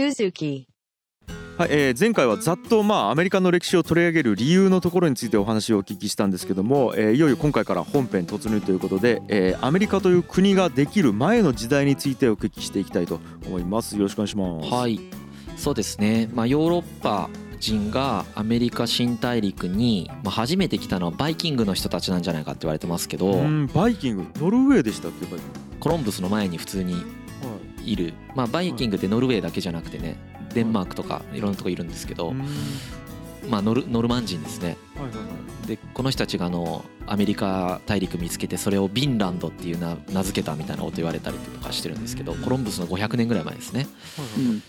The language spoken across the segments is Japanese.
Suzuki. はい、えー前回はざっとまあアメリカの歴史を取り上げる理由のところについてお話をお聞きしたんですけども、えーいよいよ今回から本編突入ということで、えーアメリカという国ができる前の時代についてお聞きしていきたいと思います。よろしくお願いします。はい。そうですね、まあ、ヨーロッパ人がアメリカ新大陸に、まあ、初めて来たのはバイキングの人たちなんじゃないかって言われてますけど、うんバイキング。ノルウェーでしたっけ？バイキング。コロンブスの前に普通にグいる、まあ、バイキングってノルウェーだけじゃなくてねデンマークとかいろんなとこいるんですけどまあ、ノルノルマン人ですね。はいはいはい。でこの人たちがあのアメリカ大陸見つけてそれをビンランドっていうな名付けたみたいなこと言われたりとかしてるんですけどコロンブスの500年ぐらい前ですね。うん。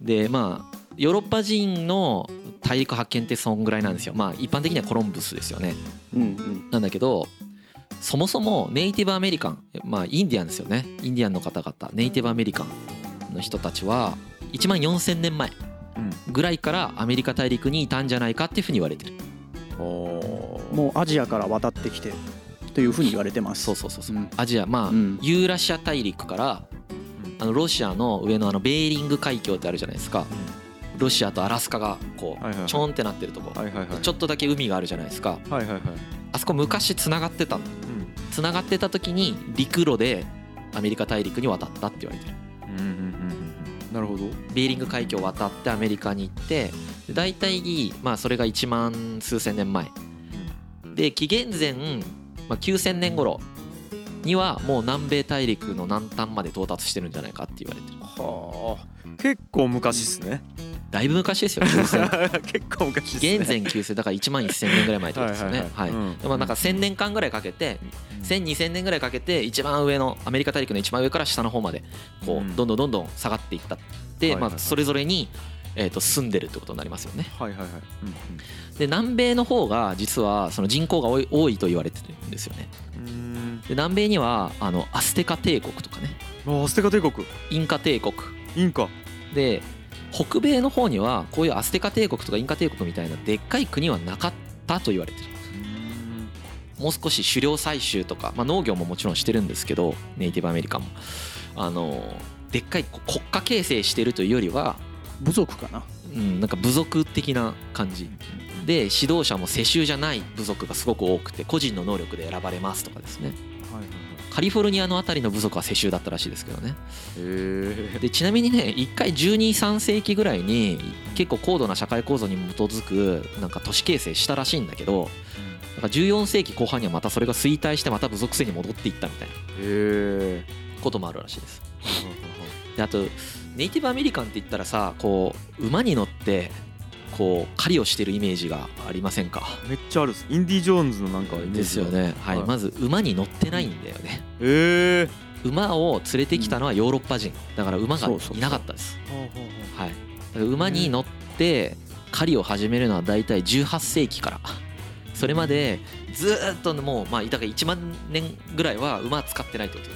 でまあヨーロッパ人の大陸発見ってそんぐらいなんですよ。まあ一般的にはコロンブスですよね。うんうん。なんだけどそもそもネイティブアメリカンまあインディアンですよね。インディアンの方々ネイティブアメリカンの人たちは1万4,000年前うんぐらいからアメリカ大陸にいたんじゃないかっていうふうに言われてる。もうアジアから渡ってきてというふうに言われてます。そうそうそうそう。うん。アジアまあうん。ユーラシア大陸からあのロシアの上のあのベーリング海峡ってあるじゃないですか。ロシアとアラスカがこうちょんってなってるとこ。はいはいはい。ちょっとだけ海があるじゃないですか。はいはいはい。あそこ昔つながってたんつながってた時に陸路でアメリカ大陸に渡ったって言われてる。うんうんうんうんなるほど。ベーリング海峡を渡ってアメリカに行ってで大体まあそれが1万数千年前。で紀元前、まあ、9000年頃にはもう南米大陸の南端まで到達してるんじゃないかって言われてる。はあ。結構昔っすねだいぶ昔ですよ9000 結構昔っすね。紀元前9000だから1万1000年ぐらい前ってことですよね。はいでもなんか1000年間ぐらいかけて10002000年ぐらいかけて一番上のアメリカ大陸の一番上から下の方までこうん。うどんどんどんどん下がっていったでまあそれぞれにえーと住んでるってことになりますよね。はいはいはい。で南米の方が実はその人口が多い多いと言われてるんですよね。うんうん。で南米にはあのアステカ帝国とかね。アステカ帝国。インカ帝国。インカ。で北米の方にはこういうアステカ帝国とかインカ帝国みたいなでっかい国はなかったと言われてる。もう少し狩猟採集とか、まあ、農業ももちろんしてるんですけどネイティブアメリカンも。あのでっかい国家形成してるというよりは、部族かな。うん、なんか部族的な感じ。で指導者も世襲じゃない部族がすごく多くて個人の能力で選ばれますとかですねカリフォルニアのあたりの部族は世襲だったらしいですけどね。でちなみにね1回123世紀ぐらいに結構高度な社会構造に基づくなんか都市形成したらしいんだけどなんか14世紀後半にはまたそれが衰退してまた部族性に戻っていったみたいなこともあるらしいです。であとネイティブアメリカンって言ったらさこう馬に乗ってこう狩りをしてるイメージがありませんか？めっちゃあるっす。インディ・ジョーンズのなんかイメージが。ですよね。はい、はい。まず馬に乗ってないんだよねへえ馬を連れてきたのはヨーロッパ人。だから馬がいなかったです。はい、馬に乗って狩りを始めるのは大体18世紀から。それまでずーっともうまあだから1万年ぐらいは馬使ってないってこと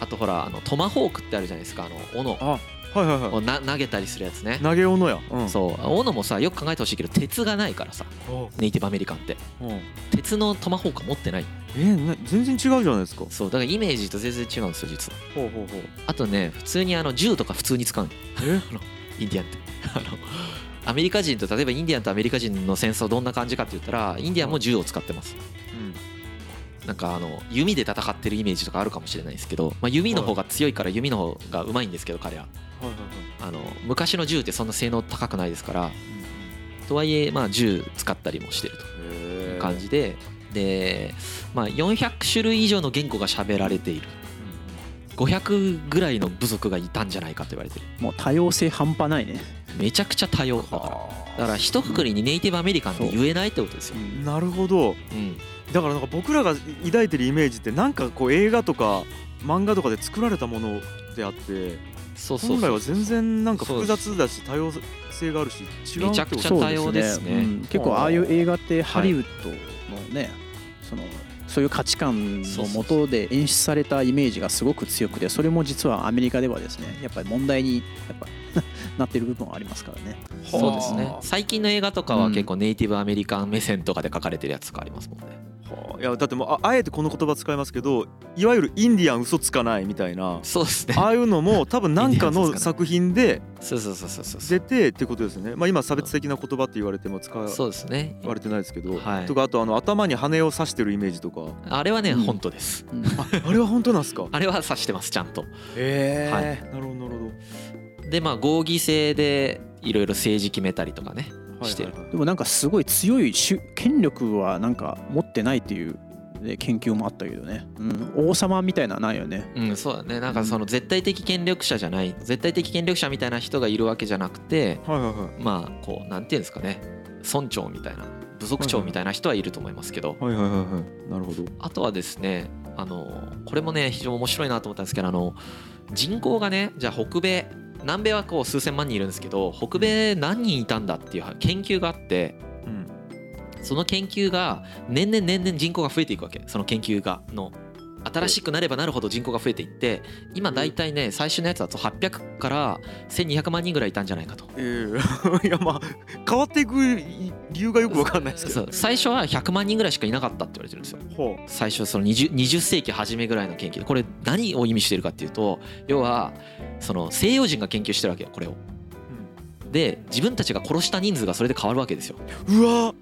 あとほらあのトマホークってあるじゃないですか。あの斧をな投げたりするやつね。い投げ斧や。うん。そう。斧もさよく考えてほしいけど鉄がないからさ。おネイティブアメリカンって。うん。鉄のトマホークは持ってない。えーな全然違うじゃないですか。そう。だからイメージと全然違うんですよ実は。ほうほうほう。あとね普通にあの銃とか普通に使う のえ？インディアンって。あのアメリカ人と例えばインディアンとアメリカ人の戦争どんな感じかって言ったらインディアンも銃を使ってます。うんなんかあの弓で戦ってるイメージとかあるかもしれないですけど、まあ、弓の方が強いから弓の方がうまいんですけど彼は。はいはいはい。あの昔の銃ってそんな性能高くないですからとはいえまあ銃使ったりもしてるという感じでで、まあ、400種類以上の言語が喋られている。500ぐらいの部族がいたんじゃないかと言われてる。もう多様性半端ないね。めちゃくちゃ多様。だからだから一括りにネイティブアメリカンって言えないってことですよ、なるほど。うん、だからなんか僕らが抱いてるイメージってなんかこう映画とか漫画とかで作られたものであってそう本来は全然なんか複雑だし多様性があるし違うめちゃくちゃ多様ですね。うん。結構ああいう映画ってハリウッドのね、そのそういう価値観のもとで演出されたイメージがすごく強くてそれも実はアメリカではですねやっぱり問題にやっぱなってる部分はありますからね。そうですね。最近の映画とかは結構ネイティブアメリカン目線とかで書かれてるやつとかありますもんね。はあ、いやだってもうああえてこの言葉使いますけどいわゆるインディアン嘘つかないみたいな。そうですね。ああいうのも 多分何かの作品でそうそうそうそうそう出てってことですよね。まあ今差別的な言葉って言われても使わそうですねれてないですけど、はい。とかあとあの頭に羽を刺してるイメージとか。あれはね、うん本当です。うん。あれは本当なんですか？あれは指してますちゃんと。へえ。なるほどなるほどでまあ合議制でいろいろ政治決めたりとかねしてるはいはい。はいでもなんかすごい強い主権力はなんか持ってないっていう、ね、研究もあったけどね、うん、王様みたいなのはないよね。うんそうだね。なんかその絶対的権力者じゃない絶対的権力者みたいな人がいるわけじゃなくてはいはいはい。まあこうなんていうんですかね。村長みたいな部族長みたいな人はいると思いますけど。はいはいはいはい。なるほど。あとはですねあのこれもね非常に面白いなと思ったんですけどあの人口がねじゃあ北米南米はこう数千万人いるんですけど北米何人いたんだっていう研究があってうん。その研究が年々年々人口が増えていくわけ。その研究がの新しくなればなるほど人口が増えていって今大体ね最終のやつだと800から1200万人ぐらいいたんじゃないかと。ええ いやまあ変わっていく理由がよくわかんないですけど。最初は100万人ぐらいしかいなかったって言われてるんですよ。ほ最初その 20, 20世紀初めぐらいの研究。でこれ何を意味してるかっていうと要はその西洋人が研究してるわけよこれを。で自分たちが殺した人数がそれで変わるわけですよ。ううわ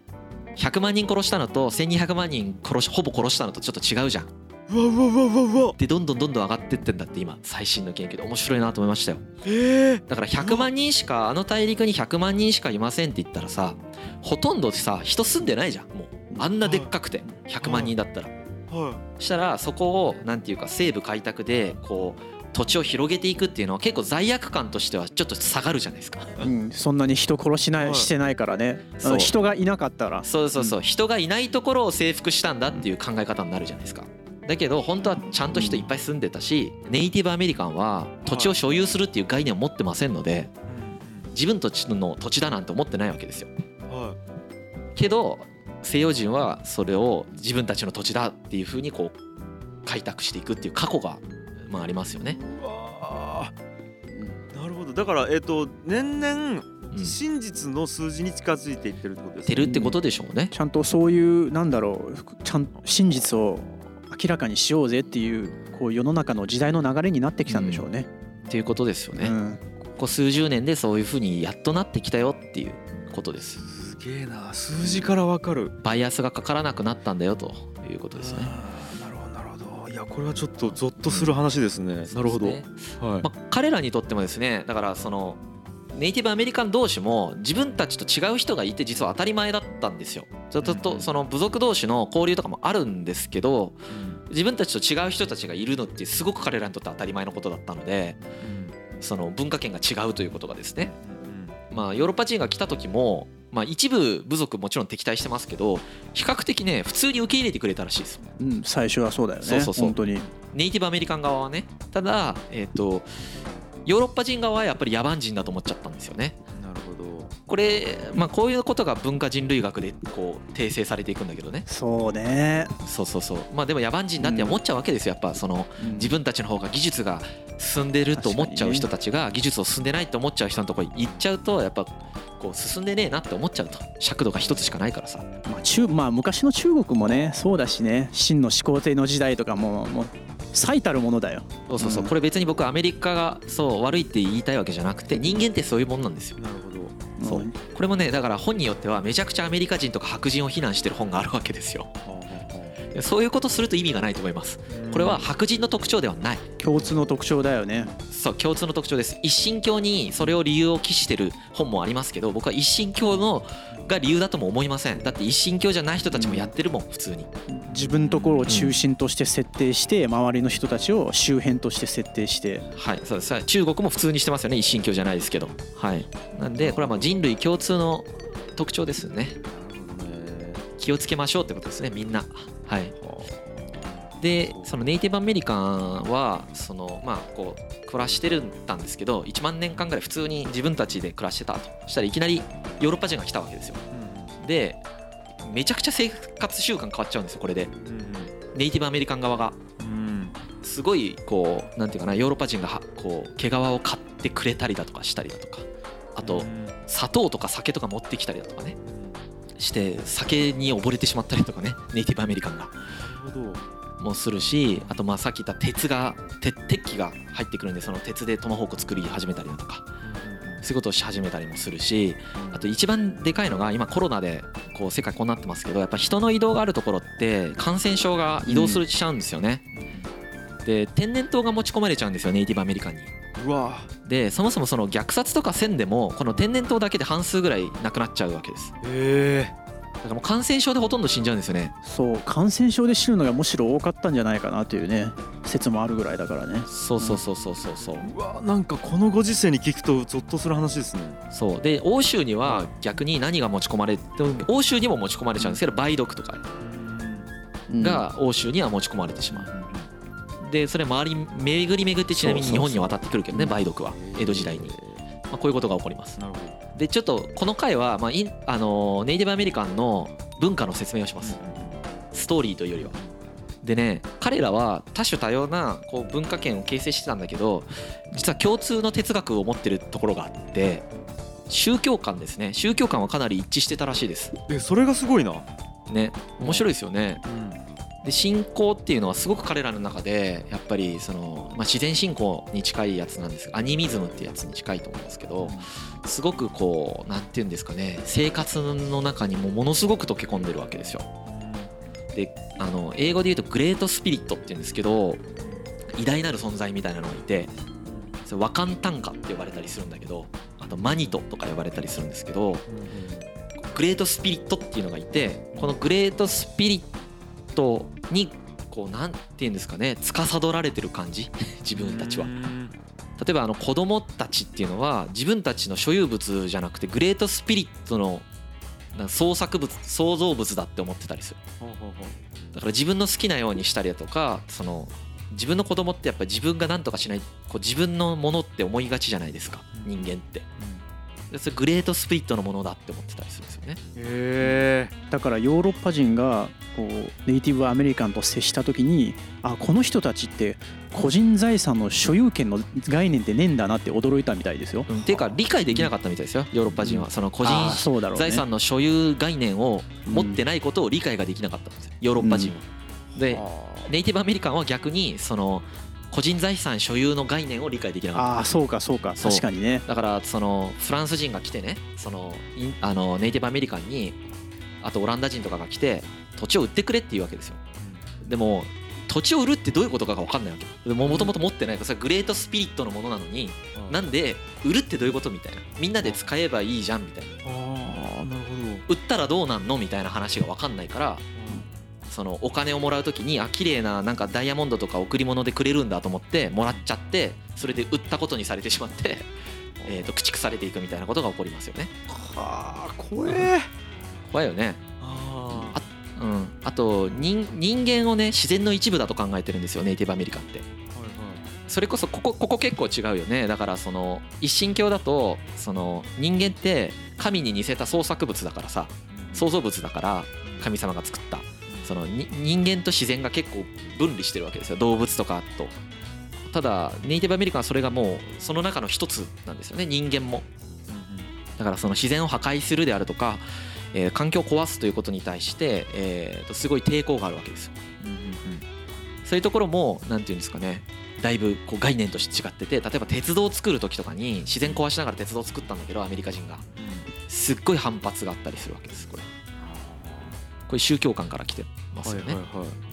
100万人殺したのと1200万人殺しほぼ殺したのとちょっと違うじゃん。うわうわうわうわうわ。でどんどんどんどん上がってってんだって今最新の研究で面白いなと思いましたよ。ええだから100万人しかあの大陸に100万人しかいませんって言ったらさほとんどさ人住んでないじゃんもう。あんなでっかくて100万人だったら。はしたらそこをなんていうか西部開拓でこう土地を広げていくっていうのは結構罪悪感としてはちょっと下がるじゃないですか。うん、そんなに人殺しなはい。いしてないからね、人がいなかったら。そうそうそう。人がいないところを征服したんだっていう考え方になるじゃないですか。だけど本当はちゃんと人いっぱい住んでたしネイティブアメリカンは土地を所有するっていう概念を持ってませんので自分たちの土地だなんて思ってないわけですよ。けど西洋人はそれを自分たちの土地だっていうふうにこう開拓していくっていう過去がまあありますよね。なるほどだからえっ、と年々うん真実の数字に近づいていってるってことですてるってことでしょうね。ちゃんとそういうなんだろうちゃん真実を明らかにしようぜっていうこう世の中の時代の流れになってきたんでしょうね。っていうことですよね。うん。ここ数十年でそういうふうにやっとなってきたよっていうことです。すげえな。数字からわかる。バイアスがかからなくなったんだよということですね。あーなるほどなるほど。いやこれはちょっとゾッとする話ですね、なるほど、ねはい、まあ、彼らにとってもですねだからそのネイティブアメリカン同士も自分たちと違う人がいて実は当たり前だったんですよ。ずっとその部族同士の交流とかもあるんですけど自分たちと違う人たちがいるのってすごく彼らにとって当たり前のことだったのでその文化圏が違うということがですね。まあヨーロッパ人が来た時もまあ一部部族もちろん敵対してますけど比較的ね普通に受け入れてくれたらしいです。うん、最初はそうだよね。そうそうそう。本当に。ネイティブアメリカン側はね。ただえっ、とヨーロッパ人側はやっぱり野蛮人だと思っちゃったんですよね。なるほど。これまあこういうことが文化人類学でこう訂正されていくんだけどね。そうね、そうそうそう。まあでも野蛮人だって思っちゃうわけですよ。やっぱその自分たちの方が技術が進んでると思っちゃう人たちが技術を進んでないと思っちゃう人のところに行っちゃうとやっぱこう進んでねえなって思っちゃうと尺度が一つしかないからさ。まあ中まあ、昔の中国もねそうだしね。秦の始皇帝の時代とかももう最たるものだよ。そうそうそう。うん。これ別に僕はアメリカがそう悪いって言いたいわけじゃなくて人間ってそういうもんなんですよ。なるほど。そう。うんこれもねだから本によってはめちゃくちゃアメリカ人とか白人を非難してる本があるわけですよそういうことすると意味がないと思います。これは白人の特徴ではない。共通の特徴だよね。そう共通の特徴です。一神教にそれを理由を期してる本もありますけど僕は一神教のが理由だとも思いません。だって一神教じゃない人たちもやってるもん普通に。自分のところを中心として設定して周りの人たちを周辺として設定して。はいそうです。中国も普通にしてますよね一神教じゃないですけど。はい。なんでこれはまあ人類共通の特徴ですよね気をつけましょうってことですねみんなはい。でそのネイティブアメリカンはそのまあこう暮らしてるんたんですけど1万年間ぐらい普通に自分たちで暮らしてたと。そしたらいきなりヨーロッパ人が来たわけですよ。でめちゃくちゃ生活習慣変わっちゃうんですよこれで。ネイティブアメリカン側が。うん。すごいこうなんていうかなヨーロッパ人がはこう毛皮を買ってくれたりだとかしたりだとか。あと砂糖とか酒とか持ってきたりだとかねして酒に溺れてしまったりとかねネイティブアメリカンが。もするしあとまあさっき言った鉄が鉄器が入ってくるんでその鉄でトマホークを作り始めたりだとかそういうことをし始めたりもするしあと一番でかいのが今コロナでこう世界こうなってますけどやっぱ人の移動があるところって感染症が移動するしちゃうんですよね。で天然痘が持ち込まれちゃうんですよネイティブアメリカンに。うわ。でそもそもその虐殺とかせんでもこの天然痘だけで半数ぐらいなくなっちゃうわけです。へえ。だからもう感染症でほとんど死んじゃうんですよね。そう。感染症で死ぬのがむしろ多かったんじゃないかなというね説もあるぐらいだからね。そうそうそうそうそうそう。うわなんかこのご時世に聞くとゾッとする話ですね。そう。で欧州には逆に何が持ち込まれ欧州にも持ち込まれちゃうんですけど梅毒とかが欧州には持ち込まれてしまうでそれ周り巡り巡ってちなみに日本に渡ってくるけどね梅毒は。江戸時代に、まあ、こういうことが起こります。でちょっとこの回は、まあ、インあのネイティブアメリカンの文化の説明をします。ストーリーというよりは。でね彼らは多種多様なこう文化圏を形成してたんだけど実は共通の哲学を持ってるところがあって宗教観ですね。宗教観はかなり一致してたらしいです。えそれがすごいな。ね面白いですよね。うんで信仰っていうのはすごく彼らの中でやっぱりその、まあ、自然信仰に近いやつなんですアニミズムってやつに近いと思うんですけどすごくこうなんて言うんですかね生活の中にもものすごく溶け込んでるわけですよ。であの英語で言うとグレートスピリットって言うんですけど偉大なる存在みたいなのがいてそれワカンタンカって呼ばれたりするんだけどあとマニトとか呼ばれたりするんですけどグレートスピリットっていうのがいてこのグレートスピリットにこうなんて言うんですかね司られてる感じ？自分たちは。例えばあの子供たちっていうのは自分たちの所有物じゃなくてグレートスピリットの創作物創造物だって思ってたりする。だから自分の好きなようにしたりだとかその自分の子供ってやっぱり自分が何とかしないこう自分のものって思いがちじゃないですか人間って。でそれグレートスピリットのものだって思ってたりするんですよね。へえだからヨーロッパ人がこうネイティブアメリカンと接した時にあこの人たちって個人財産の所有権の概念ってねえんだなって驚いたみたいですよ。うん。っていうか理解できなかったみたいですよ。ヨーロッパ人はその個人財産の所有概念を持ってないことを理解ができなかったんですよ。ヨーロッパ人は。でネイティブアメリカンは逆にその個人財産所有の概念を理解できなかった。ああそうかそうか。確かにね。だからそのフランス人が来てねそのあのネイティブアメリカンにあとオランダ人とかが来て土地を売ってくれって言うわけですよ。でも土地を売るってどういうことかが分かんないわけ。でももともと持ってないからそれグレートスピリットのものなのになんで売るってどういうことみたいな。みんなで使えばいいじゃんみたいな。ああなる売ったらどうなんのみたいな話が分かんないからそのお金をもらう時にあ綺麗ななんかダイヤモンドとか贈り物でくれるんだと思ってもらっちゃってそれで売ったことにされてしまって、えー、と駆逐されていくみたいなことが起こりますよね。はあ怖え。怖いよね。ああうん。あと人人間をね自然の一部だと考えてるんですよネイティブアメリカンって。それこそここここ結構違うよね。だからその一神教だとその人間って神に似せた創作物だからさ創造物だから神様が作ったそのに人間と自然が結構分離してるわけですよ。動物とかと。ただネイティブアメリカンはそれがもうその中の一つなんですよね。人間も。だからその自然を破壊するであるとか、えー環境を壊すということに対して、えーとすごい抵抗があるわけですよ。そういうところもなんていうんですかね。だいぶこう概念として違ってて例えば鉄道を作る時とかに自然壊しながら鉄道を作ったんだけどアメリカ人が。すっごい反発があったりするわけですこれこれ宗教観から来てますよね、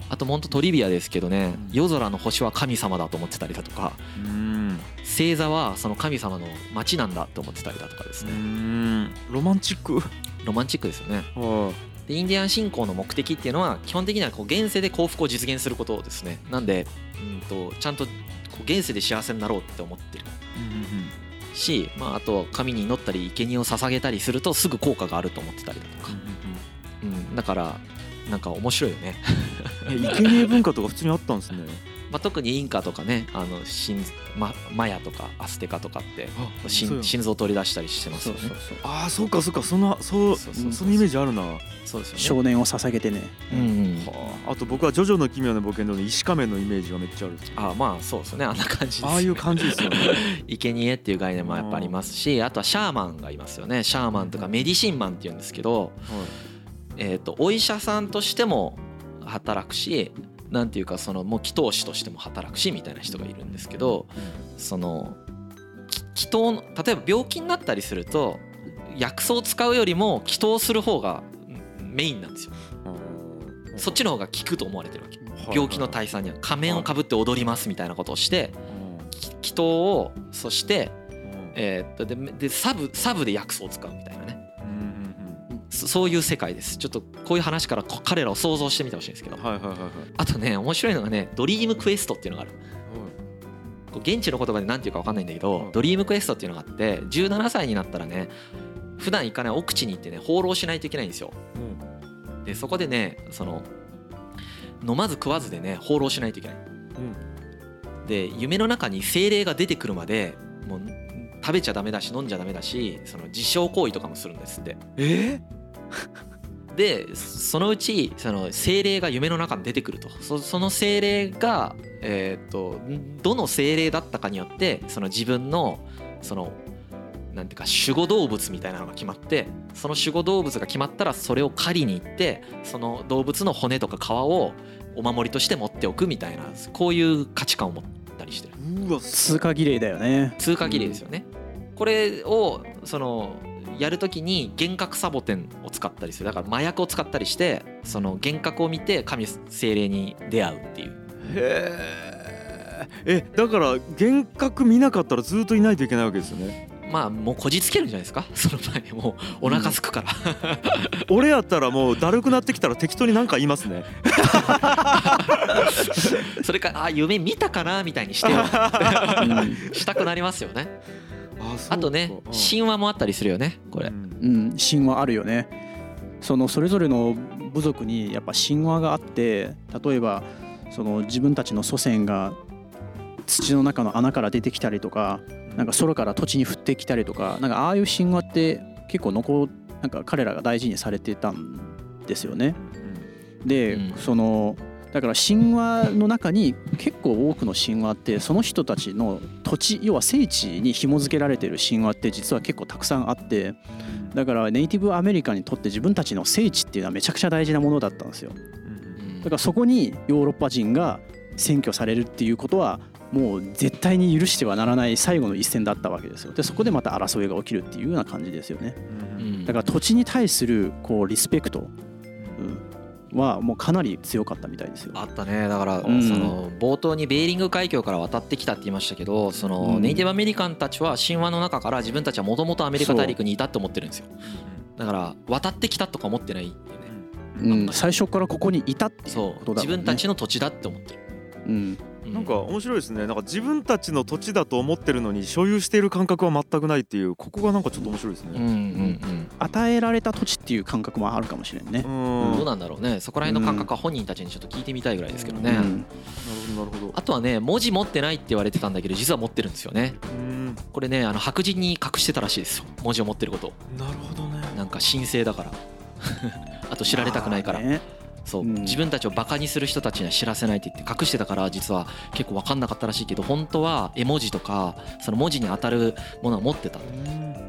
あとほんとトリビアですけどねうん。夜空の星は神様だと思ってたりだとかうん。星座はその神様の町なんだと思ってたりだとかですうねん。ロマンチック。ロマンチックですよね。はでインディアン信仰の目的っていうのは基本的にはこう現世で幸福を実現することですね。なんでうんとちゃんとこう現世で幸せになろうって思ってる。し、まあ、あと神に祈ったり生贄を捧げたりするとすぐ効果があると思ってたりだとか、うん、だからなんか面白いよね、え生贄文化とか普通にあったんですね。まあ、特にインカとかねあの心ママヤとかアステカとかってあ心心臓を取り出したりしてますよね。そうそうそう。ああそうかそうか。そんなそうそのイメージあるな。はそうですよね。少年を捧げてね。うんうん。あ。あと僕は「ジョジョの奇妙な冒険」の石仮面のイメージがめっちゃある。あまあそうですよね。あんな感じですよね。ああいう感じですよね。生贄っていう概念もやっぱありますしあとはシャーマンがいますよね。シャーマンとかメディシンマンっていうんですけどえー、とお医者さんとしても働くしなんていうかそのもう祈祷師としても働くしみたいな人がいるんですけどその祈祷の例えば病気になったりすると薬草を使うよりも祈祷する方がメインなんですよ。そっちの方が効くと思われてるわけ。病気の退散には仮面をかぶって踊りますみたいなことをして祈祷をそしてえっとででサブサブで薬草を使うみたいなねそういう世界です。ちょっとこういう話から彼らを想像してみてほしいんですけど、あとね面白いのがねドリームクエストっていうのがある、うん、現地の言葉で何て言うか分かんないんだけど、うん、ドリームクエストっていうのがあって17歳になったらね普段行かない奥地に行ってね放浪しないといけないんですよ、うん、でそこでねその飲まず食わずでね放浪しないといけない、うん、で夢の中に精霊が出てくるまでもう食べちゃダメだし飲んじゃダメだしその自傷行為とかもするんですって。え でそのうちその精霊が夢の中に出てくると。そその精霊が、えー、っとどの精霊だったかによってその自分のそのなんていうか守護動物みたいなのが決まってその守護動物が決まったらそれを狩りに行ってその動物の骨とか皮をお守りとして持っておくみたいなこういう価値観を持ったりしてる。うわ通過儀礼だよね。通過儀礼ですよね、うん、これをそのやるときに幻覚サボテンを使ったりする。だから麻薬を使ったりしてその幻覚を見て神精霊に出会うっていう。へえだから幻覚見なかったらずっといないといけないわけですよね。まあもうこじつけるんじゃないですか？その前にもうお腹すくから、うん、俺やったらもうだるくなってきたら適当に何か言いますね。それかあ夢見たかな？みたいにしてよ。したくなりますよねあとね神話もあったりするよねこれ、うん、神話あるよね。そのそれぞれの部族にやっぱ神話があって例えばその自分たちの祖先が土の中の穴から出てきたりとかなんか空から土地に降ってきたりとかなんかああいう神話って結構残なんか彼らが大事にされてたんですよね。で、そのだから神話の中に結構多くの神話ってその人たちの土地要は聖地に紐付けられてる神話って実は結構たくさんあってだからネイティブアメリカにとって自分たちの聖地っていうのはめちゃくちゃ大事なものだったんですよ。だからそこにヨーロッパ人が占拠されるっていうことはもう絶対に許してはならない最後の一戦だったわけですよ。でそこでまた争いが起きるっていうような感じですよね、だから土地に対するこうリスペクト、うん、はもうかなり強かったみたいですよ。あったね。だから、その冒頭にベーリング海峡から渡ってきたって言いましたけどそのネイティブアメリカンたちは神話の中から自分たちはもともとアメリカ大陸にいたって思ってるんですよ。だから渡ってきたとか思ってないってね、うん、最初からここにいたっていうことだ、ね、自分たちの土地だって思ってる、うん、なんか面白いですね。なんか自分たちの土地だと思ってるのに所有している感覚は全くないっていうここがなんかちょっと面白いですね、うんうんうん、与えられた土地っていう感覚もあるかもしれんね。うん。どうなんだろうね。そこら辺の感覚は本人たちにちょっと聞いてみたいぐらいですけどね、うん、なるほどなるほど。あとはね文字持ってないって言われてたんだけど実は持ってるんですよね。これねあの白人に隠してたらしいですよ文字を持ってること。なるほどね。なんか神聖だから。あと知られたくないから、ね、そう、自分たちをバカにする人たちには知らせないって言って隠してたから実は結構分かんなかったらしいけど本当は絵文字とかその文字に当たるものを持ってた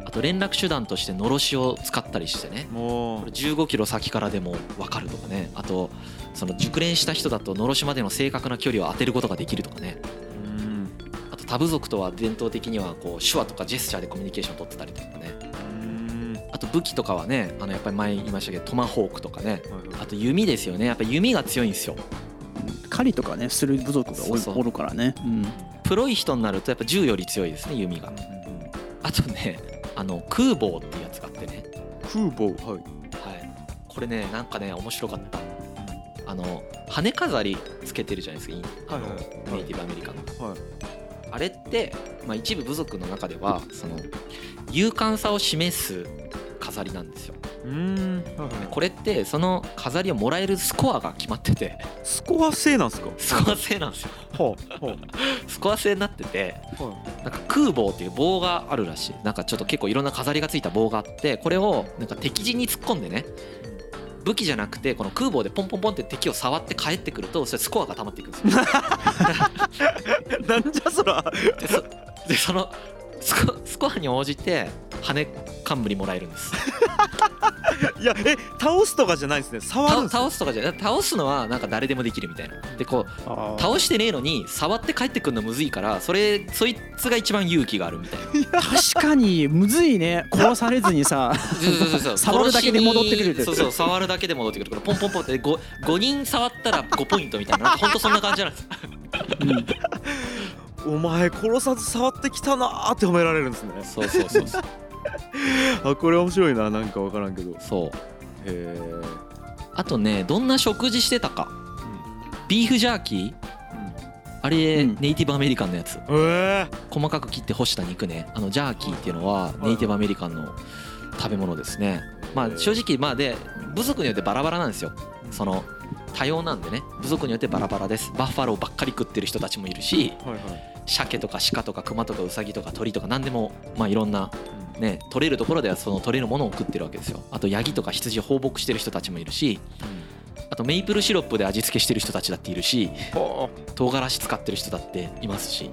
あと連絡手段としてのろしを使ったりしてね。これ15キロ先からでも分かるとかね。あとその熟練した人だとのろしまでの正確な距離を当てることができるとかね。あとタ部族とは伝統的にはこう手話とかジェスチャーでコミュニケーションを取ってたりとかね武器とかはねあのやっぱり前言いましたけどトマホークとかねあと弓ですよね。やっぱ弓が強いんですよ。狩りとかねする部族がおるからね、うん、プロい人になるとやっぱ銃より強いですね弓が、あとねあの空母っていうやつがあってね。空母？はい、はい、これねなんかね面白かった。あの羽飾りつけてるじゃないですかあの、ネイティブアメリカの、はい、あれって、まあ、一部部族の中ではその勇敢さを示す飾りなんですよ。うん。これってその飾りをもらえるスコアが決まってて。スコア制なんですか？スコア制なんですよ。スコア制になってて、はあ、なんか空棒っていう棒があるらしい。なんかちょっと結構いろんな飾りがついた棒があってこれをなんか敵陣に突っ込んでね武器じゃなくてこの空棒でポンポンポンって敵を触って帰ってくるとそれスコアが溜まっていくんですよ。なんじゃそら。でそでそのスコスコアに応じて羽冠もらえるんです。いやえ倒すとかじゃないですね。触るんです倒すとかじゃない。倒すのはなんか誰でもできるみたいな。でこう倒してねえのに触って帰ってくるのむずいからそれそいつが一番勇気があるみたいな。確かにむずいね。殺されずにさそうそうそうそう。触るだけで戻ってくるって。そうそう触るだけで戻ってくる。からポンポンポンって 5, 5人触ったら5ポイントみたいな。なんかほんとそんな感じなんですうん。お前殺さず触ってきたなーって褒められるんですね。そうそうそうそうあこれ面白いななんか分からんけど。へそう。えあとねどんな食事してたか。ビーフジャーキー？あれ、うん。ネイティブアメリカンのやつ。え細かく切って干した肉ね。あのジャーキーっていうのはネイティブアメリカンの食べ物ですね。まあ正直まあで部族によってバラバラなんですよ。その多様なんでね。部族によってバラバラです。バッファローばっかり食ってる人たちもいるしはいはい。鮭とか鹿とか熊とかウサギとか鳥とか何でもまあいろんなね取れるところではその取れるものを食ってるわけですよ。あとヤギとか羊放牧してる人たちもいるしあとメイプルシロップで味付けしてる人たちだっているしは唐辛子使ってる人だっていますし。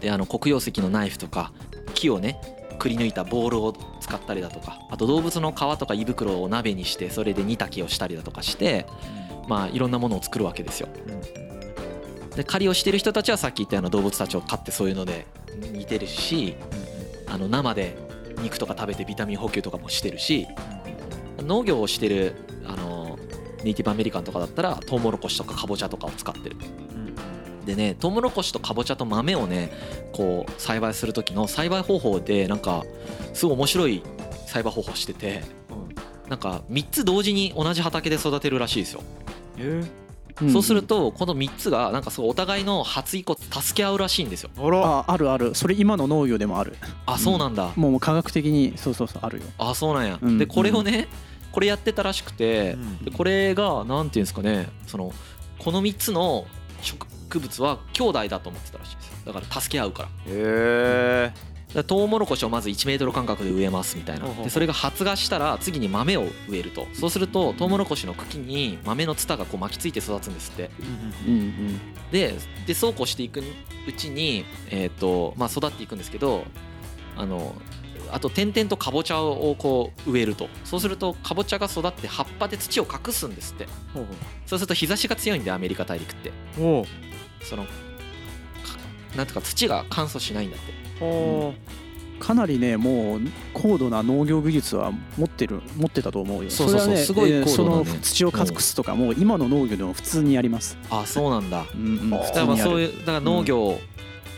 であの黒曜石のナイフとか木をねくり抜いたボールを使ったりだとかあと動物の皮とか胃袋を鍋にしてそれで煮炊きをしたりだとかしてまあいろんなものを作るわけですよ。で狩りをしてる人たちはさっき言ったような動物たちを飼ってそういうので似てるしあの生で肉とか食べてビタミン補給とかもしてるし農業をしてるあのネイティブアメリカンとかだったらトウモロコシとかカボチャとかを使ってる。でねトウモロコシとカボチャと豆をねこう栽培する時の栽培方法でなんかすごい面白い栽培方法しててなんか3つ同時に同じ畑で育てるらしいですよ、えんそうするとこの3つがなんかすごいお互いの発育を助け合うらしいんですよ。あら。ああるある。それ今の農業でもある。あそうなんだ、もう科学的にそうそうそうあるよ。あそうなんや、うんでこれをねこれやってたらしくて、うんでこれがなんていうんですかねそのこの3つの植物は兄弟だと思ってたらしいですよ。だから助け合うから。へえだトウモロコシをまず1メートル間隔で植えますみたいな。でそれが発芽したら次に豆を植えると。そうするとトウモロコシの茎に豆のツタがこう巻きついて育つんですって。ででそうこうしていくうちに、えーとまあ、育っていくんですけどあのあと点々とかぼちゃをこう植えると。そうするとかぼちゃが育って葉っぱで土を隠すんですって。そうすると日差しが強いんでアメリカ大陸って。ほそのかなんていうか土が乾燥しないんだってかなりねもう高度な農業技術は持ってる持ってたと思うよ。そうそうそう。れはねすごいえー高度なね。その土を隠すとかもう今の農業でも普通にやります。あそうなんだうん。うんあ普通にやるそういうだから農業を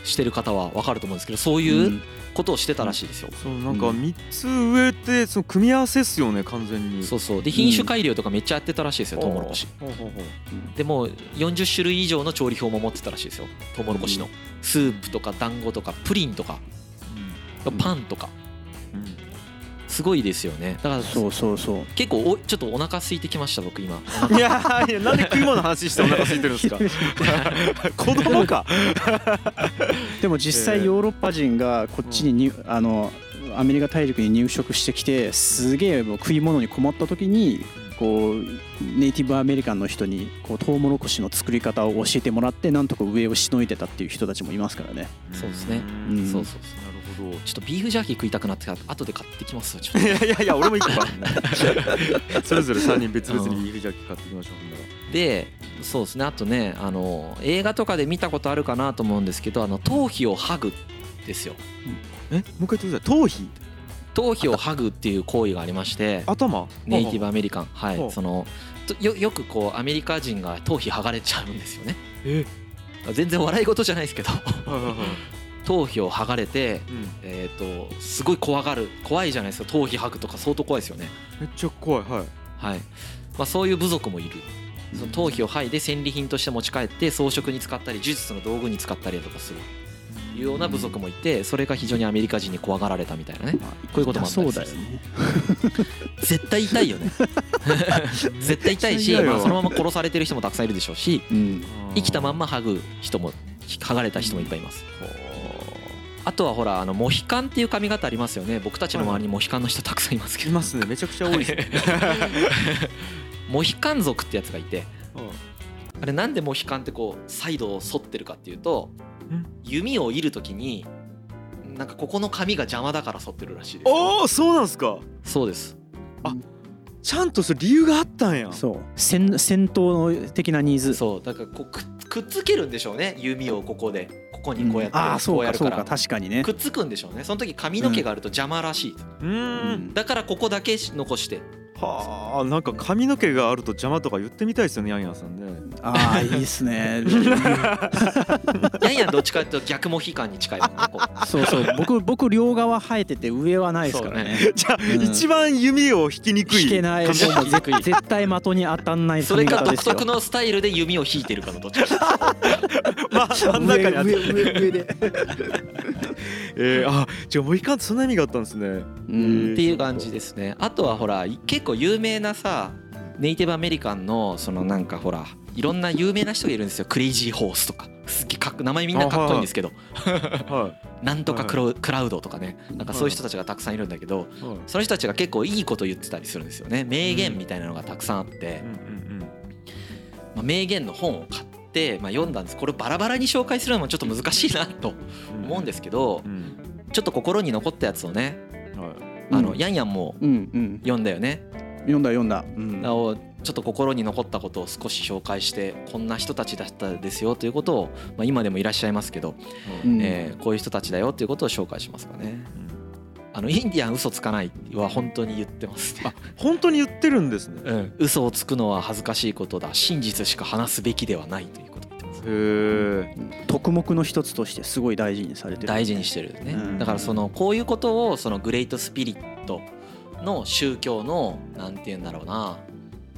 してる方は分かると思うんですけどそういううんことをしてたらしいですよ、うそうなんか三つ植えてその組み合わせっすよね完全に。そうそう。で品種改良とかめっちゃやってたらしいですよ、トウモロコシ。でもう40種類以上の調理法も持ってたらしいですよトウモロコシの、スープとか団子とかプリンとかうん。パンとか。うんすごいですよね。だからそうそうそう。結構おちょっとお腹空いてきました僕今。いやいやなんで食い物の話してお腹空いてるんですか？子供か。でも実際ヨーロッパ人がこっちに入あのアメリカ大陸に入植してきてすげえもう食い物に困った時にこうネイティブアメリカンの人にこうトウモロコシの作り方を教えてもらってなんとか上をしのいでたっていう人たちもいますからね。そうですね。んうん。そうそうそうちょっとビーフジャーキー食いたくなって後で買ってきますよちょっいやいやいや俺も行くか それぞれ3人別々にビーフジャーキー買っていきましょうでそうですね。あとねあの映画とかで見たことあるかなと思うんですけどあの頭皮を剥ぐですよ。え？もう一回言ってください。頭皮頭皮を剥ぐっていう行為がありまして頭？ネイティブアメリカン。はい。そのとよよくこうアメリカ人が頭皮剥がれちゃうんですよね。え？全然笑い事じゃないですけど頭皮を剥がれてうん。えっ、とすごい怖がる怖いじゃないですか。頭皮剥ぐとか相当怖いですよね。めっちゃ怖いはい。はい、まあ、そういう部族もいる。その頭皮を剥いで戦利品として持ち帰って装飾に使ったり呪術の道具に使ったりだとかする。いうような部族もいてそれが非常にアメリカ人に怖がられたみたいなね。まあこういうこともあったそりする。うだよね。絶対痛いよね。絶対痛いし、まあ、そのまま殺されてる人もたくさんいるでしょうしうん。生きたまんま剥ぐ人も剥がれた人もいっぱいいますあとはほらあのモヒカンっていう髪型ありますよね。僕たちの周りにモヒカンの人たくさんいますけど。いますね。めちゃくちゃ多いですね。モヒカン族ってやつがいて。あれなんでモヒカンってこうサイドを反ってるかっていうとん。弓を射るときになんかここの髪が邪魔だから反ってるらしいですおおそうなんすか？そうです。ちゃんとそれ理由があったんや。そう。戦戦闘的なニーズ。そう。だからこうくくっつけるんでしょうね弓をここで。ここにこうやって、ああそうこうやるかかそうから確かにね。くっつくんでしょうね。その時髪の毛があると邪魔らしい、うーん。だからここだけ残してはあなんか髪の毛があると邪魔とか言ってみたいですよねヤンヤンさんね。ああいいっすね。ヤンヤンどっちかっていうと逆モヒカンに近いもんねこう。そうそう。僕僕両側生えてて上はないですからね。じゃあ、うん一番弓を引きにくい。引けないもう絶 絶対的に。当たんないそれか独特のスタイルで弓を引いてるかのどっちか。まあ真ん中にあって。上上上でえー、あじゃあモヒカンってそんな意味があったんですね。うんっていう感じですね。あとはほら結構有名なさネイティブアメリカンのそのなんかほらいろんな有名な人がいるんですよ。クレイジーホースとか。すっげ名前みんなかっこいいんですけど。は なんとかクロクラウドとかね。なんかそういう人たちがたくさんいるんだけどい、はい。その人たちが結構いいこと言ってたりするんですよね。名言みたいなのがたくさんあって。まあ、名言の本を買って、まあ、読んだんです。これバラバラに紹介するのもちょっと難しいなとうん。思うんですけどうん。ちょっと心に残ったやつをねはい。あのうん。ヤンヤンも読んだよね。読んだ読んだ、うん。なおちょっと心に残ったことを少し紹介してこんな人たちだったですよということを、まあ、今でもいらっしゃいますけど、うん。えーこういう人たちだよということを紹介しますかね。あのインディアン嘘つかないは本当に言ってますね。本当に言ってるんですね。うん、嘘をつくのは恥ずかしいことだ真実しか話すべきではないということを言ってます。へえ徳目の一つとしてすごい大事にされてる大事にしてるね、うん。だからそのこういうことをそのグレートスピリットの宗教のなんて言うんだろうな。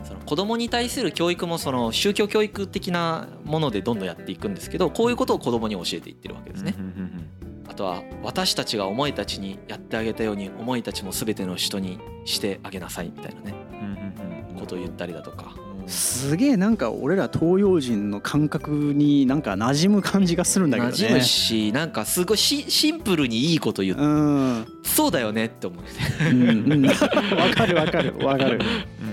その子供に対する教育もその宗教教育的なものでどんどんやっていくんですけどこういうことを子供に教えていってるわけですね。うんうんうんあとは私たちがお前たちにやってあげたようにお前たちも全ての人にしてあげなさいみたいなね。うんうんうん。ことを言ったりだとか。すげえなんか俺ら東洋人の感覚になんか馴染む感じがするんだけどね。馴染むしなんかすごいシシンプルにいいこと言ううんうん。そうだよねって思うね。うんわかるわかるわかる。うん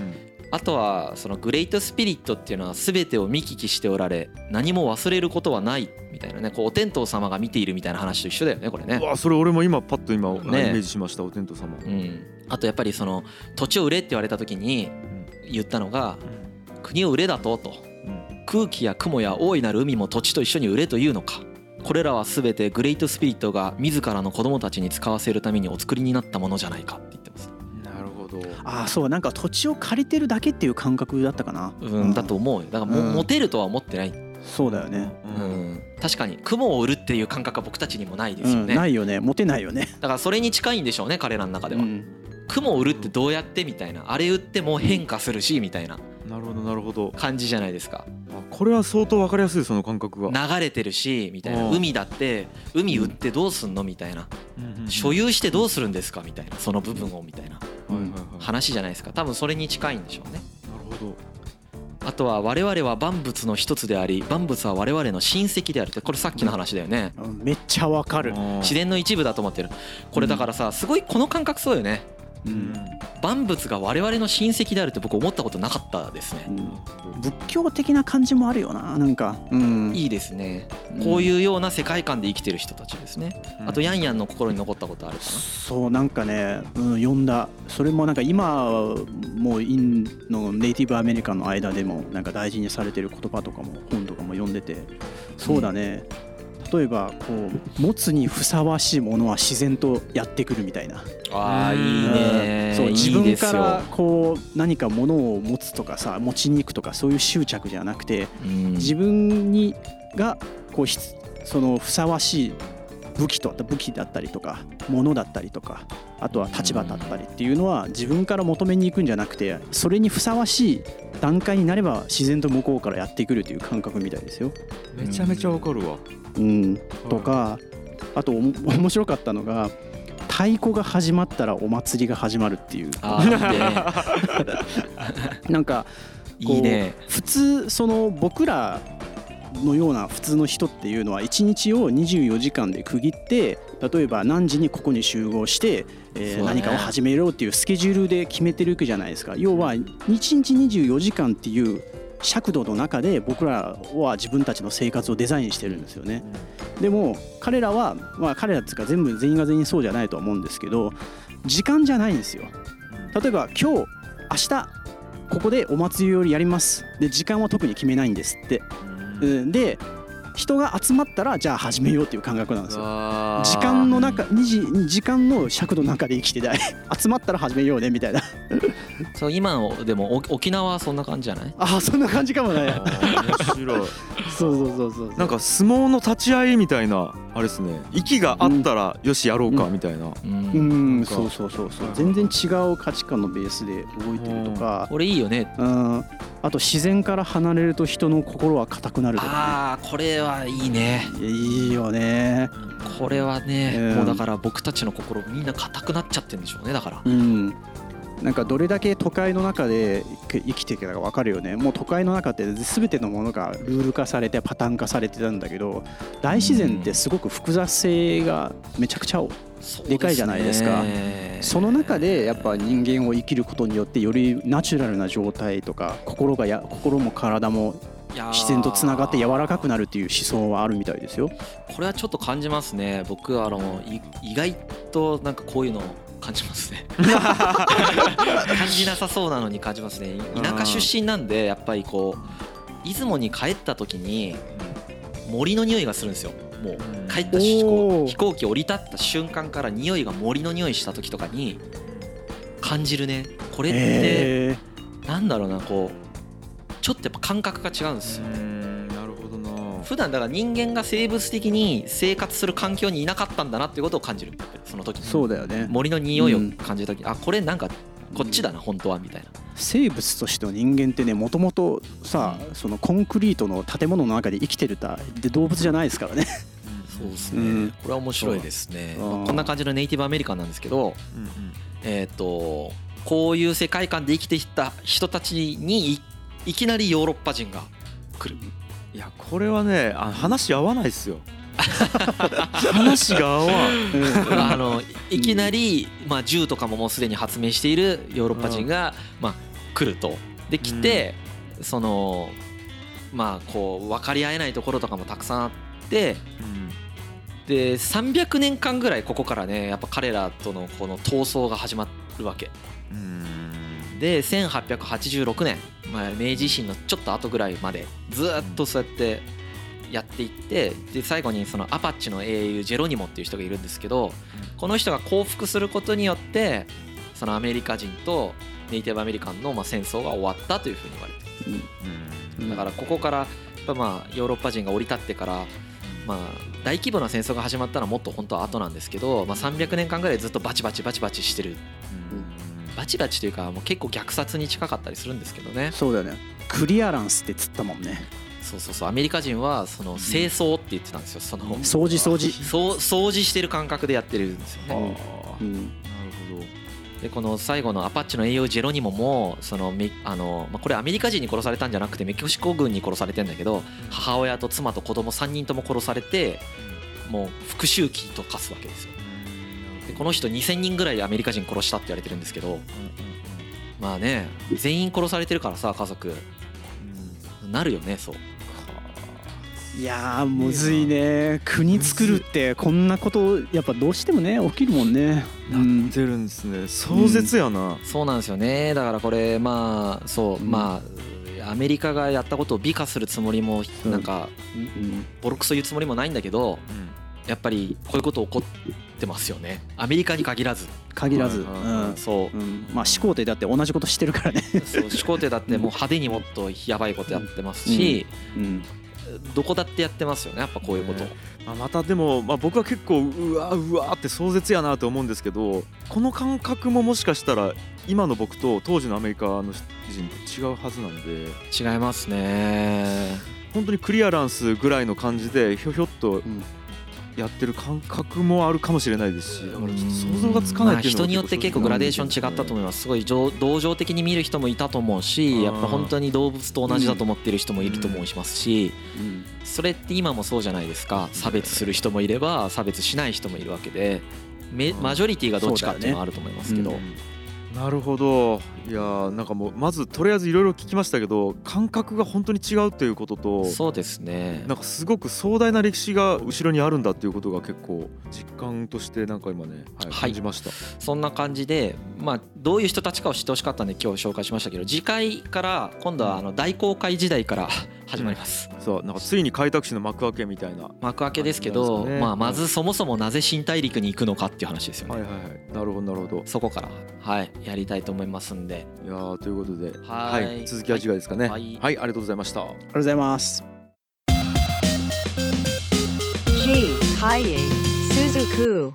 あとはそのグレートスピリットっていうのは全てを見聞きしておられ何も忘れることはないみたいなねこうお天道様が見ているみたいな話と一緒だよねこれね。う。わそれ俺も今パッと今、ね。イメージしましたお天道様、うん、あとやっぱりその土地を売れって言われた時に言ったのがうん国を売れだととうん。空気や雲や大いなる海も土地と一緒に売れというのか。これらは全てグレートスピリットが自らの子供たちに使わせるためにお作りになったものじゃないかってど。ああそうなんか土地を借りてるだけっていう感覚だったかな。うん、だと思うよ。だからも、うん。モテるとは思ってない、そうだよね。ううん。ん、確かに雲を売るっていう感覚は僕たちにもないでうんすよね、ないよね。モテないよね。だからそれに近いんでしょうね彼らの中では、うん。雲を売るってどうやってみたいな。あれ売っても変化するしみたいな。なるほどなるほど。感じじゃないですか。あこれは相当わかりやすいその感覚が流れてるしみたいな。うん。海だって海売ってどうすんのみたいな。所有してどうするんですかみたいなその部分をみたいな。話じゃないですか。多分それに近いんでしょうね。なるほど。あとは我々は万物の一つであり万物は我々の親戚であるってこれさっきの話だよね。うん。めっちゃわかる。自然の一部だと思ってる。これだからさすごいこの感覚そうよねうん。万物が我々の親戚であるって僕思ったことなかったですね。うん。仏教的な感じもあるよななんか。うん。いいですね。うん。こういうような世界観で生きてる人たちですね。うん。あとヤンヤンの心に残ったことあるかそうなんかね、うん、読んだ。それもなんか今もうインのネイティブアメリカンの間でもなんか大事にされてる言葉とかも本とかも読んでて。そうだね、例えばこう持つにふさわしいものは自然とやってくるみたいな。なああいいね。そう自分からこう何かものを持つとかさ持ちに行くとかそういう執着じゃなくてうん。自分にがこうひつそのふさわしい武器と武器だったりとか物だったりとかあとは立場だったりっていうのは自分から求めに行くんじゃなくてそれにふさわしい段階になれば自然と向こうからやってくるという感覚みたいですよ。めちゃめちゃわかるわ。うん、とかあとおも面白かったのが太鼓が始まったらお祭りが始まるっていう。なんかいいね。普通その僕らのような普通の人っていうのは1日を24時間で区切って例えば何時にここに集合して、え何かを始めようっていうスケジュールで決めてるわけじゃないですか。要は1日24時間っていう尺度の中で僕らは自分たちの生活をデザインしてるんですよね。でも彼らはまあ彼らっていうか全部全員が全員そうじゃないとは思うんですけど時間じゃないんですよ。例えば今日明日ここでお祭りをやります。で時間は特に決めないんですって、うん、で人が集まったらじゃあ始めようっていう感覚なんですよ。時間の中2時時間の尺の中で生きてたい 集まったら始めようねみたいな。そう今のでもお沖縄はそんな感じじゃない？ああそんな感じかもね。面白い。そうそうそうそう。なんか相撲の立ち合いみたいなあれですね。息があったらよしやろうかみたいな、ううんんそうそうそうそう。全然違う価値観のベースで動いてるとか。これいいよね。うんあと自然から離れると人の心は硬くなるとかああこれはいいね。ねいいよね。これはね、うん。もうだから僕たちの心みんな硬くなっちゃってるんでしょうねだから。うんなんかどれだけ都会の中で生きていけたか分かるよね。もう都会の中って全てのものがルール化されてパターン化されてたんだけど大自然ってすごく複雑性がめちゃくちゃでかいじゃないですか。ねその中でやっぱ人間を生きることによってよりナチュラルな状態とか心がや心も体も自然とつながって柔らかくなるっていう思想はあるみたいですよ。これはちょっと感じますね。僕はあのい意外となんかこういうの感じますね。感じなさそうなのに感じますね。田舎出身なんでやっぱりこう出雲に帰った時に森の匂いがするんですよ。もう帰ったしこう飛行機降り立った瞬間から匂いが森の匂いした時とかに感じるね。これってえなんだろうなこうちょっとやっぱ感覚が違うんですよ。ん。なるほどな普段だから人間が生物的に生活する環境にいなかったんだなっていうことを感じる。その時。にそうだよね。森の匂いを感じた時、あこれなんかこっちだな本当はみたいな。生物としての人間ってねもともとさそのコンクリートの建物の中で生きてるたで動物じゃないですからね。そうですね。うん。これは面白いですね。こんな感じのネイティブアメリカンなんですけどうん。うんえっ、とこういう世界観で生きてきた人たちにいいきなりヨーロッパ人が来るいやこれはねあ話合わないっすよ。話が合わん。あのいきなり、まあ、銃とかももうすでに発明しているヨーロッパ人が、まあ、来ると。で来て、そのまあこう分かり合えないところとかもたくさんあってで300年間ぐらいここからねやっぱ彼らとのこの闘争が始まるわけ。うんで1886年、まあ、明治維新のちょっと後ぐらいまでずっとそうやってやっていってで最後にそのアパッチの英雄ジェロニモっていう人がいるんですけどこの人が降伏することによってそのアメリカ人とネイティブアメリカンのまあ戦争が終わったというふうに言われてるうん。だからここからやっぱまあヨーロッパ人が降り立ってからまあ大規模な戦争が始まったのはもっと本当は後なんですけど、まあ、300年間ぐらいずっとバチバチバチバチしてるバチバチというかもう結構虐殺に近かったりするんですけどね。そうだよね。クリアランスってつったもんね。そうそうそう。アメリカ人はその清掃って言ってたんですよ。その掃除掃除。そう掃除してる感覚でやってるんですよね。はあうん。なるほど。でこの最後のアパッチの栄養ジェロニモもそのメあの、まあ、これアメリカ人に殺されたんじゃなくてメキシコ軍に殺されてんだけど母親と妻と子供3人とも殺されてもう復讐期と化すわけですよでこの人2000人ぐらいアメリカ人殺したって言われてるんですけど。まあね全員殺されてるからさ家族。なるよねそう。いやーむずいね。国作るってこんなことやっぱどうしてもね起きるもんね。うなっんてるんですね。壮絶やな。そうなんですよね。だからこれまあそう、うん。まあアメリカがやったことを美化するつもりもう。んなんかうんボロクソ言うつもりもないんだけどやっぱりこういうこと起こってますよね。アメリカに限らず。限らず、うん。そう。うん、まあ始皇帝だって同じことしてるからね。そう始皇帝だってもう派手にもっとやばいことやってますし、うん。どこだってやってますよねやっぱこういうこと、ね。まあまたでも、まあ、僕は結構うわうわって壮絶やなと思うんですけどこの感覚ももしかしたら今の僕と当時のアメリカの人と違うはずなんで。違いますね。本当にクリアランスぐらいの感じでひょひょっとんやってる感覚もあるかもしれないですしだからちょっと想像がつかないまあ人によって結構グラデーション違ったと思います。すごい同同情的に見る人もいたと思うしやっぱ本当に動物と同じだと思ってる人もいると思いますしうん。それって今もそうじゃないですか。差別する人もいれば差別しない人もいるわけでメマジョリティがどっちかっていうのはあると思いますけど。うんなるほど。いやーなんかもうまずとりあえずいろいろ聞きましたけど感覚が本当に違うということとそうですね。なんかすごく壮大な歴史が後ろにあるんだっていうことが結構実感としてなんか今ね、はいはい。感じました。そんな感じで、まあ、どういう人たちかを知ってほしかったんで今日紹介しましたけど次回から今度はあの大航海時代から始まります、そうなんかついに開拓史の幕開けみたいな。は幕開けですけど、ねまあ、まずそもそもなぜ新大陸に行くのかっていう話ですよね、いはいはい。なるほどなるほど。そこから、はい、やりたいと思いますんでいやーということで、はい続きは次回ですかね。は、はいいありがとうございました。ありがとうございます。G. Kaye Suzuku.